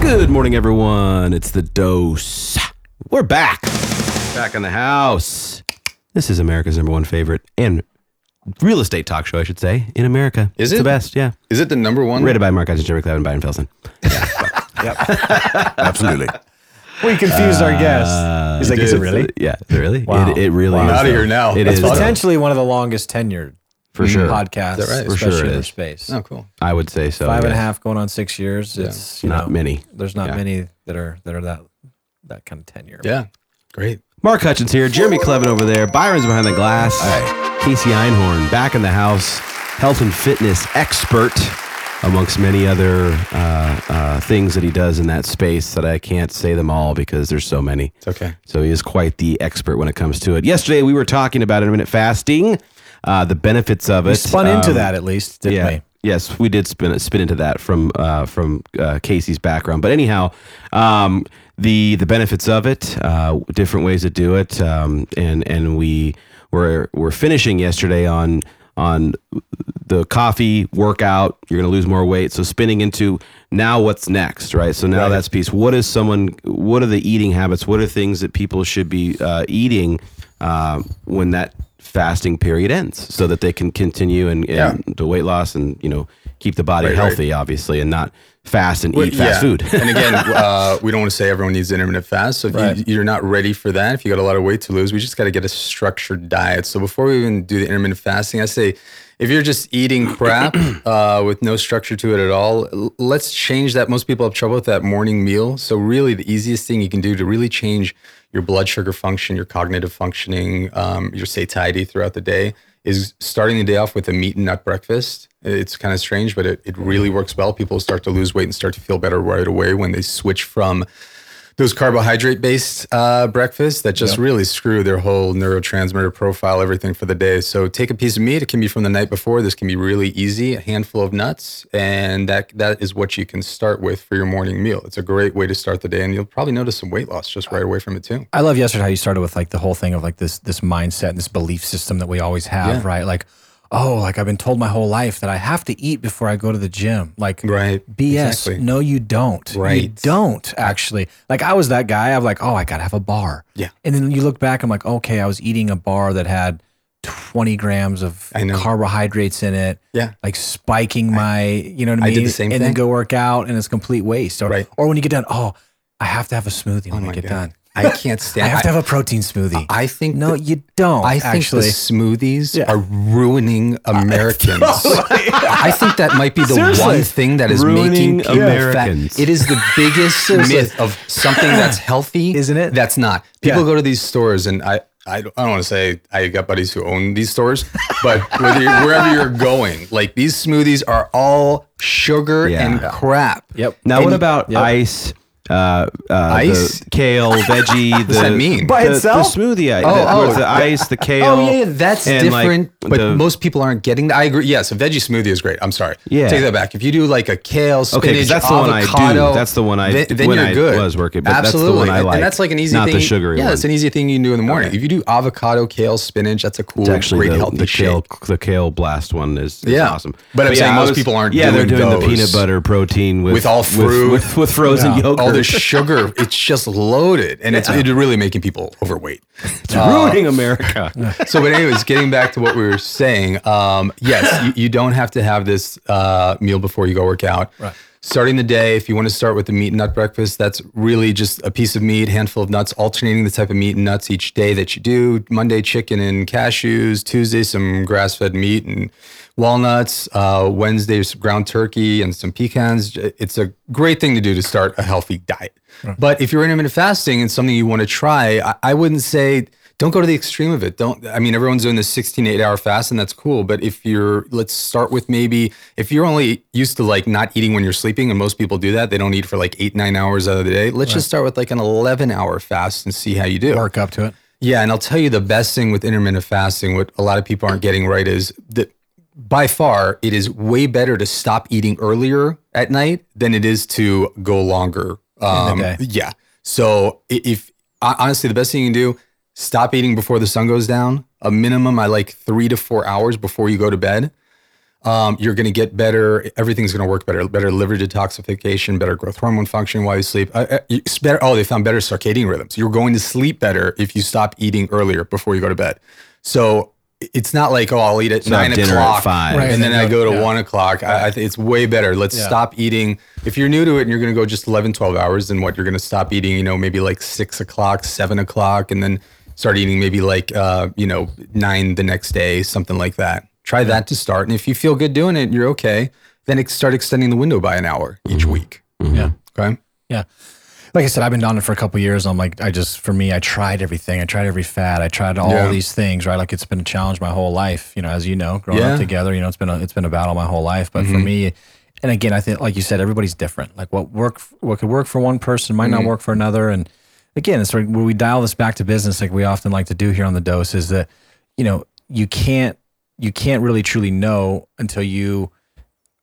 Good morning, everyone. It's the dose. We're back. Back in the house. This is America's number one favorite and real estate talk show, I should say, in America. Is it's it? the best? Yeah. Is it the number one? Rated by Mark Eisen, Jerry Cloud, and Byron Felsen. Absolutely. We confused our uh, guest. He's like, is it really? Yeah. Is it really? Wow. It, it really I'm is. outta though. here now. It That's is, awesome. Potentially one of the longest tenured for sure. podcasts, Is that right? For sure especially it in is. space. Oh, cool. I would say so. Five and a half going on six years. Yeah. It's you Not know, many. There's not Yeah. many that are that are that that kind of tenure. Yeah. Great. Mark Hutchins here, Jeremy Clevin over there, Byron's behind the glass, Casey Einhorn back in the house, health and fitness expert, amongst many other uh, uh, things that he does in that space that I can't say them all because there's so many. It's okay. So he is quite the expert when it comes to it. Yesterday we were talking about intermittent fasting, uh, the benefits of it. We spun into Um, that at least, didn't yeah. we? Yes, we did spin spin into that from uh, from uh, Casey's background. But anyhow, um, the the benefits of it, uh, different ways to do it, um, and and we were were finishing yesterday on on the coffee workout. You're going to lose more weight. So spinning into now what's next, right? So now Right. that's piece. What is someone? What are the eating habits? What are things that people should be uh, eating uh, when that fasting period ends, so that they can continue and, and the weight loss and you know keep the body Right, right. healthy, obviously, and not fast and Well, eat fast yeah. food. and again, uh, we don't want to say everyone needs intermittent fast. So if Right. you, you're not ready for that, if you got a lot of weight to lose, we just got to get a structured diet. So before we even do the intermittent fasting, I say if you're just eating crap uh, with no structure to it at all, l- let's change that. Most people have trouble with that morning meal. So really, the easiest thing you can do to really change your blood sugar function, your cognitive functioning, um, your satiety throughout the day is starting the day off with a meat and nut breakfast. It's kind of strange, but it, it really works well. People start to lose weight and start to feel better right away when they switch from those carbohydrate based uh, breakfasts that just really screw their whole neurotransmitter profile, everything for the day. So take a piece of meat. It can be from the night before. This can be really easy. A handful of nuts, and that that is what you can start with for your morning meal. It's a great way to start the day, and you'll probably notice some weight loss just right away from it too. I love yesterday how you started with like the whole thing of like this this mindset and this belief system that we always have, Yeah. right? Like, oh, like I've been told my whole life that I have to eat before I go to the gym. Like, Right. BS. Exactly. No, you don't. You Right. don't actually. Like I was that guy. I'm like, oh, I gotta have a bar. Yeah. And then you look back, I'm like, okay, I was eating a bar that had 20 grams of carbohydrates in it. Yeah. Like spiking my, you know what I I did the same and then go work out and it's complete waste. Or, Right. or when you get done, oh, I have to have a smoothie when oh I get God. done. I can't stand. I have to have a protein smoothie. I think no, that- you don't. I think actually. the smoothies Yeah. are ruining Americans. I think that might be the Seriously. one thing that is Ruining making people Americans. fat. It is the biggest myth of something that's healthy, Isn't it? That's not. People Yeah. go to these stores, and I, I, don't- I don't want to say I got buddies who own these stores, but whether you're, wherever you're going, like these smoothies are all sugar Yeah. and crap. Yep. now, And- what about Yep. ice? Uh, uh, Ice? the kale, veggie. the, does that mean? By the, itself? The smoothie. I- Oh, the, oh. the ice, the kale. Oh yeah, yeah, that's and, like, different. but the- most people aren't getting that. I agree. Yes, a veggie smoothie is great. I'm sorry. Yeah. take that back. If you do like a kale, spinach, Okay, 'cause that's the one I do. avocado, That's the one I- then, then when you're I good. was working, but that's the Absolutely, one I And- like, And that's like an easy not the thing. sugary Yeah, one. it's an easy thing you can do in the morning. If you do avocado, kale, spinach, that's a cool, It's actually great the, healthy the kale, shake. the kale blast one is, is Yeah. awesome. But I'm yeah, saying most people aren't Yeah, they're doing doing the peanut butter protein with With all fruit. with, with, frozen Yeah. yogurt. The sugar, it's just loaded, and it's it's really making people overweight. it's ruining America. so but anyways getting back to what we were saying um, yes you, you don't have to have this uh, meal before you go work out Right. starting the day if you want to start with the meat and nut breakfast that's really just a piece of meat handful of nuts alternating the type of meat and nuts each day that you do monday chicken and cashews tuesday some grass-fed meat and walnuts uh, wednesday some ground turkey and some pecans it's a great thing to do to start a healthy diet but if you're intermittent fasting and something you want to try I, I wouldn't say don't go to the extreme of it. Don't, I mean, everyone's doing this 16 8 hour fast and that's cool. But if you're, let's start with maybe, if you're only used to like not eating when you're sleeping, and most people do that, they don't eat for like eight, nine hours out of the day. Let's just start with like an 11 hour fast and see how you do. Work up to it. Yeah, and I'll tell you the best thing with intermittent fasting, what a lot of people aren't getting right is that by far it is way better to stop eating earlier at night than it is to go longer. Um. Yeah. So if honestly, the best thing you can do, stop eating before the sun goes down. A minimum, I like three to four hours before you go to bed. Um, you're going to get better. Everything's going to work better. Better liver detoxification, better growth hormone function while you sleep. Uh, uh, it's better. Oh, they found better circadian rhythms. You're going to sleep better if you stop eating earlier before you go to bed. So it's not like oh I'll eat at not nine dinner at o'clock five. Right. and then I go to Yeah. one o'clock. I, I think it's way better. Let's Yeah. stop eating. If you're new to it and you're going to go just 11, 12 hours, then what you're going to stop eating, you know, maybe like six o'clock, seven o'clock, and then start eating maybe like, uh, you know, nine the next day, something like that. Try that to start. And if you feel good doing it, you're okay. Then ex- start extending the window by an hour each week. Yeah. Okay. Yeah. Like I said, I've been on it for a couple years. I'm like, I just, for me, I tried everything. I tried every fad. I tried all Yeah. these things, right? Like it's been a challenge my whole life, you know, as you know, growing Yeah. up together, you know, it's been a, it's been a battle my whole life. But for Mm-hmm. me, and again, I think, like you said, everybody's different. Like what work, what could work for one person might Mm-hmm. not work for another. And again, it's when we dial this back to business, like we often like to do here on the dose is that, you know, you can't, you can't really truly know until you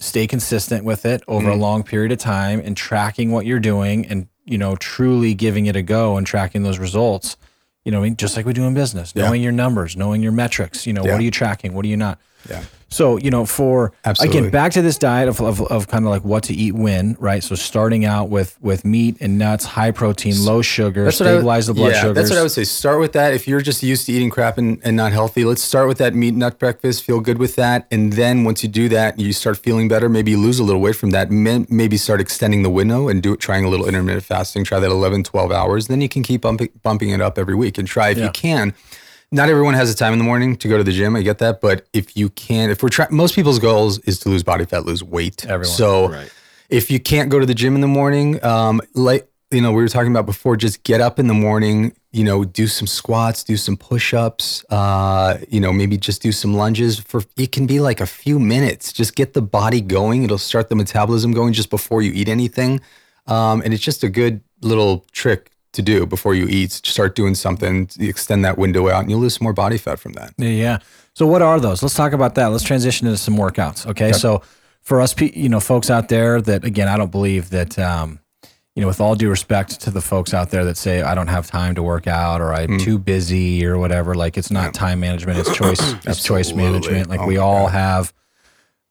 stay consistent with it over Mm-hmm. a long period of time and tracking what you're doing and you know truly giving it a go and tracking those results you know just like we do in business Yeah. knowing your numbers knowing your metrics you know Yeah. what are you tracking what are you not Yeah. So you know for Absolutely. again back to this diet of, of, of kind of like what to eat when right so starting out with with meat and nuts high protein low sugar That's I would- the blood yeah, sugars That's what I would say. Start with that. If you're just used to eating crap and, and not healthy, let's start with that meat nut breakfast. Feel good with that. And then once you do that, you start feeling better. Maybe you lose a little weight from that. Maybe start extending the window and do it, trying a little intermittent fasting. Try that 11, 12 hours. Then you can keep bumping, bumping it up every week and try if Yeah. you can. Not everyone has the time in the morning to go to the gym. I get that. But if you can, if we're trying, most people's goals is to lose body fat, lose weight. Everyone. So Right. if you can't go to the gym in the morning, um, like you know, we were talking about before, just get up in the morning, you know, do some squats, do some push-ups, uh, you know, maybe just do some lunges for it can be like a few minutes. Just get the body going. It'll start the metabolism going just before you eat anything. Um, and it's just a good little trick to do before you eat. Start doing something, extend that window out, and you'll lose some more body fat from that. Yeah, Yeah. So what are those? Let's talk about that. Let's transition into some workouts. Okay. So for us, you know, folks out there that again, I don't believe that, um, you know, with all due respect to the folks out there that say I don't have time to work out or I'm too busy or whatever, like it's not time management, it's choice, it's choice management. Like Oh we all God. have,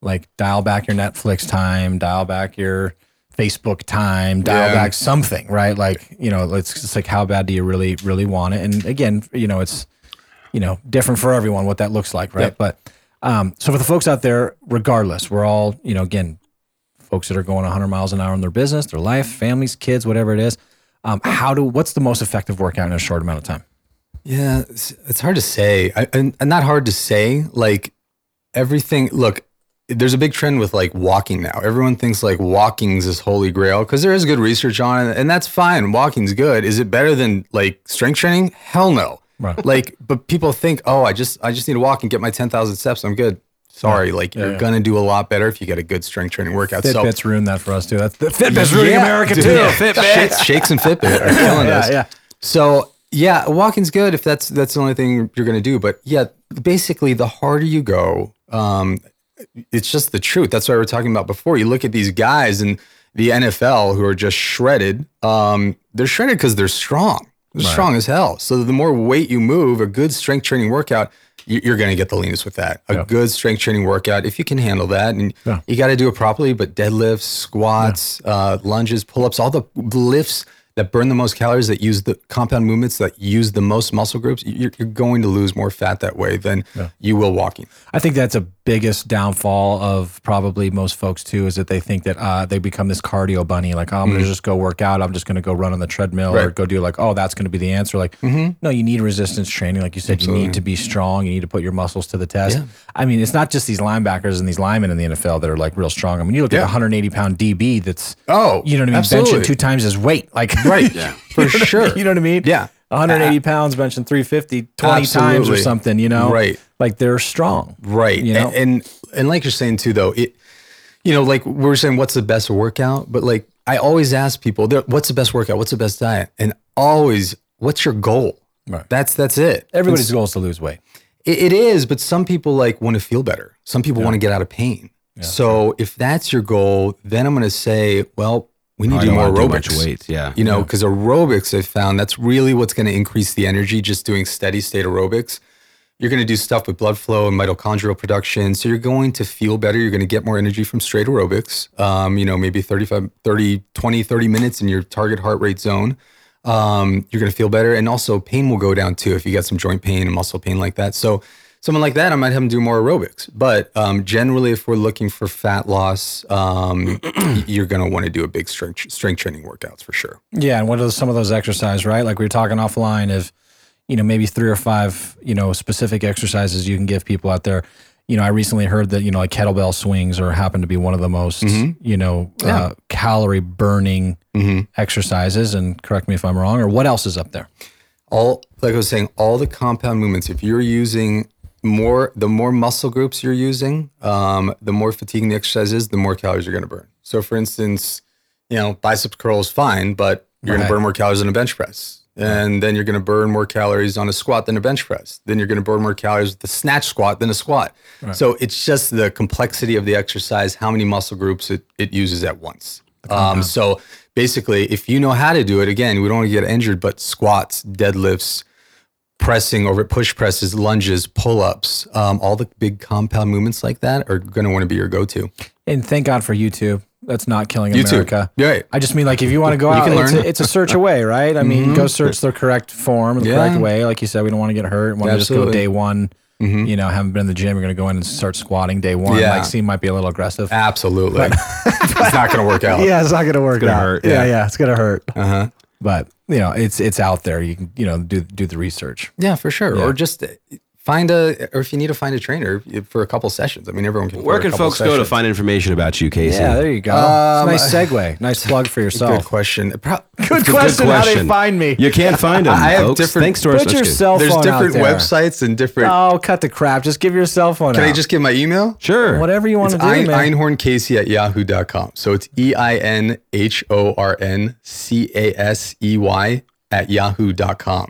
like dial back your Netflix time, dial back your Facebook time, dial Yeah. back something, right? Like you know, it's just like how bad do you really, really want it? And again, you know, it's you know, different for everyone what that looks like, right? Yep. But um, so for the folks out there, regardless, we're all, you know, again, folks that are going 100 miles an hour in their business, their life, families, kids, whatever it is. Um, how do what's the most effective workout in a short amount of time? Yeah, it's, it's hard to say. I, and, and not hard to say. Like everything. Look, there's a big trend with like walking now. Everyone thinks like walking's this holy grail because there is good research on it, and that's fine. Walking's good. Is it better than like strength training? Hell no. Right. Like, but people think, oh, I just I just need to walk and get my ten thousand steps. I'm good. Sorry, like you're yeah. gonna do a lot better if you get a good strength training workout. So Fitbits ruined that for us too. That's the Fitbits ruining Yeah, America dude, too. yeah. Fitbit. Shakes, shakes and Fitbit are killing Yeah, us. yeah. So yeah, walking's good if that's that's the only thing you're gonna do. But yeah, basically, the harder you go, um, it's just the truth. That's what we were talking about before. You look at these guys in the NFL who are just shredded. Um, they're shredded because they're strong. They're strong as hell. So the more weight you move, a good strength training workout, you- you're going to get the leanest with that. A Yeah. good strength training workout, if you can handle that, and Yeah. you got to do it properly. But deadlifts, squats, uh, lunges, pull ups, all the lifts that burn the most calories, that use the compound movements, that use the most muscle groups, you're, you're going to lose more fat that way than you will walking. I think that's a biggest downfall of probably most folks too is that they think that uh, they become this cardio bunny. Like, oh, I'm gonna just go work out. I'm just gonna go run on the treadmill or Mm-hmm. Right. Mm-hmm. go do like, oh, that's gonna be the answer. Like, mm-hmm. no, you need resistance training. Like you said, you need to be strong. You need to put your muscles to the test. Yeah. I mean, it's not just these linebackers and these linemen in the NFL that are like real strong. I mean, you look at Yeah. a 180 pound DB that's Oh, you know what I mean, absolutely. benching two times his weight. Like, Right. Yeah. For sure. you know what I mean? Yeah. 180 pounds benching 350 20 times or something. You know, Right. Like they're strong. Right. You know? and, and and like you're saying too though, it you know, like we are saying what's the best workout, but like I always ask people, what's the best workout? What's the best diet? And always, what's your goal? Right. That's that's it. Everybody's goal is to lose weight. It, it is, but some people like want to feel better. Some people want to get out of pain. so if that's your goal, then I'm going to say, well, we need to do more do aerobics. weight. Yeah. You know, because aerobics, I found that's really what's going to increase the energy. Just doing steady state aerobics. You're going to do stuff with blood flow and mitochondrial production. So you're going to feel better. You're going to get more energy from straight aerobics. Um, you know, maybe 35, 30, 20, 30 minutes in your target heart rate zone. Um, you're going to feel better. And also pain will go down too if you got some joint pain and muscle pain like that. So someone like that, I might have them do more aerobics. But um, generally, if we're looking for fat loss, um, you're going to want to do a big strength, strength training workouts for sure. Yeah, and what are some of those exercises, right? Like we were talking offline of, you know, maybe three or five, you know, specific exercises you can give people out there. You know, I recently heard that, you know, like kettlebell swings or happen to be one of the most, you know, uh, calorie burning exercises. And correct me if I'm wrong, or what else is up there? all like I was saying, all the compound movements. If you're using more, the more muscle groups you're using, um, the more fatiguing the exercise is, the more calories you're going to burn. So, for instance, you know, biceps curl is fine, but you're going to burn more calories on a bench press, and then you're going to burn more calories on a squat than a bench press. Then you're going to burn more calories with a snatch squat than a squat. So it's just the complexity of the exercise, how many muscle groups it, it uses at once. Um, so basically, if you know how to do it, again, we don't want to get injured, but squats, deadlifts, pressing over push presses, lunges, pull ups, um, all the big compound movements like that are going to want to be your go to. And thank God for YouTube. That's not killing YouTube. America. Right. I just mean like if you want to go out, it's a, it's a search away, right? I mean, go search the correct form, the Yeah. correct way. Like you said, we don't want to get hurt. Want to just go day one. You know, haven't been in the gym. You're going to go in and start squatting day one. Yeah. Like, seem might be a little aggressive. Absolutely. it's not going to work out. yeah, it's not going to work gonna out. hurt, Yeah, yeah. yeah, it's going to hurt. Uh huh. But you know, it's it's out there. You can you know do do the research. Yeah, for sure. Yeah. Or just find a, or if you need to find a trainer for a couple sessions. I mean, everyone can. Where can couple folks go to find information about you, Casey? Yeah, there you go. Um, nice segue. Nice plug for yourself. Good question. Pro- Good Good question. How they find me? You can't find them. I have folks. different- Thanks to our Put your good. cell There's phone different out there. websites and different. Oh, cut the crap. Just give your cell phone Can out. I just give my email? Sure. Whatever you want It's to do, Ein- man. Einhorncasey at yahoo.com. So it's E I N H O R N C A S E Y at yahoo.com.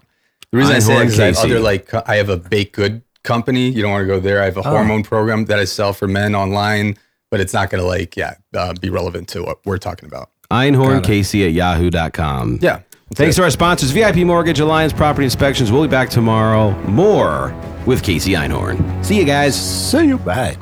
The reason I say that is I have other like I have a baked good company. You don't want to go there. I have a Oh. hormone program that I sell for men online, but it's not going to like yeah uh, be relevant to what we're talking about. Einhorn Casey at yahoo.com. Yeah. Thanks to our sponsors, VIP Mortgage, Alliance Property Inspections. We'll be back tomorrow. More with Casey Einhorn. See you guys. See you. Bye.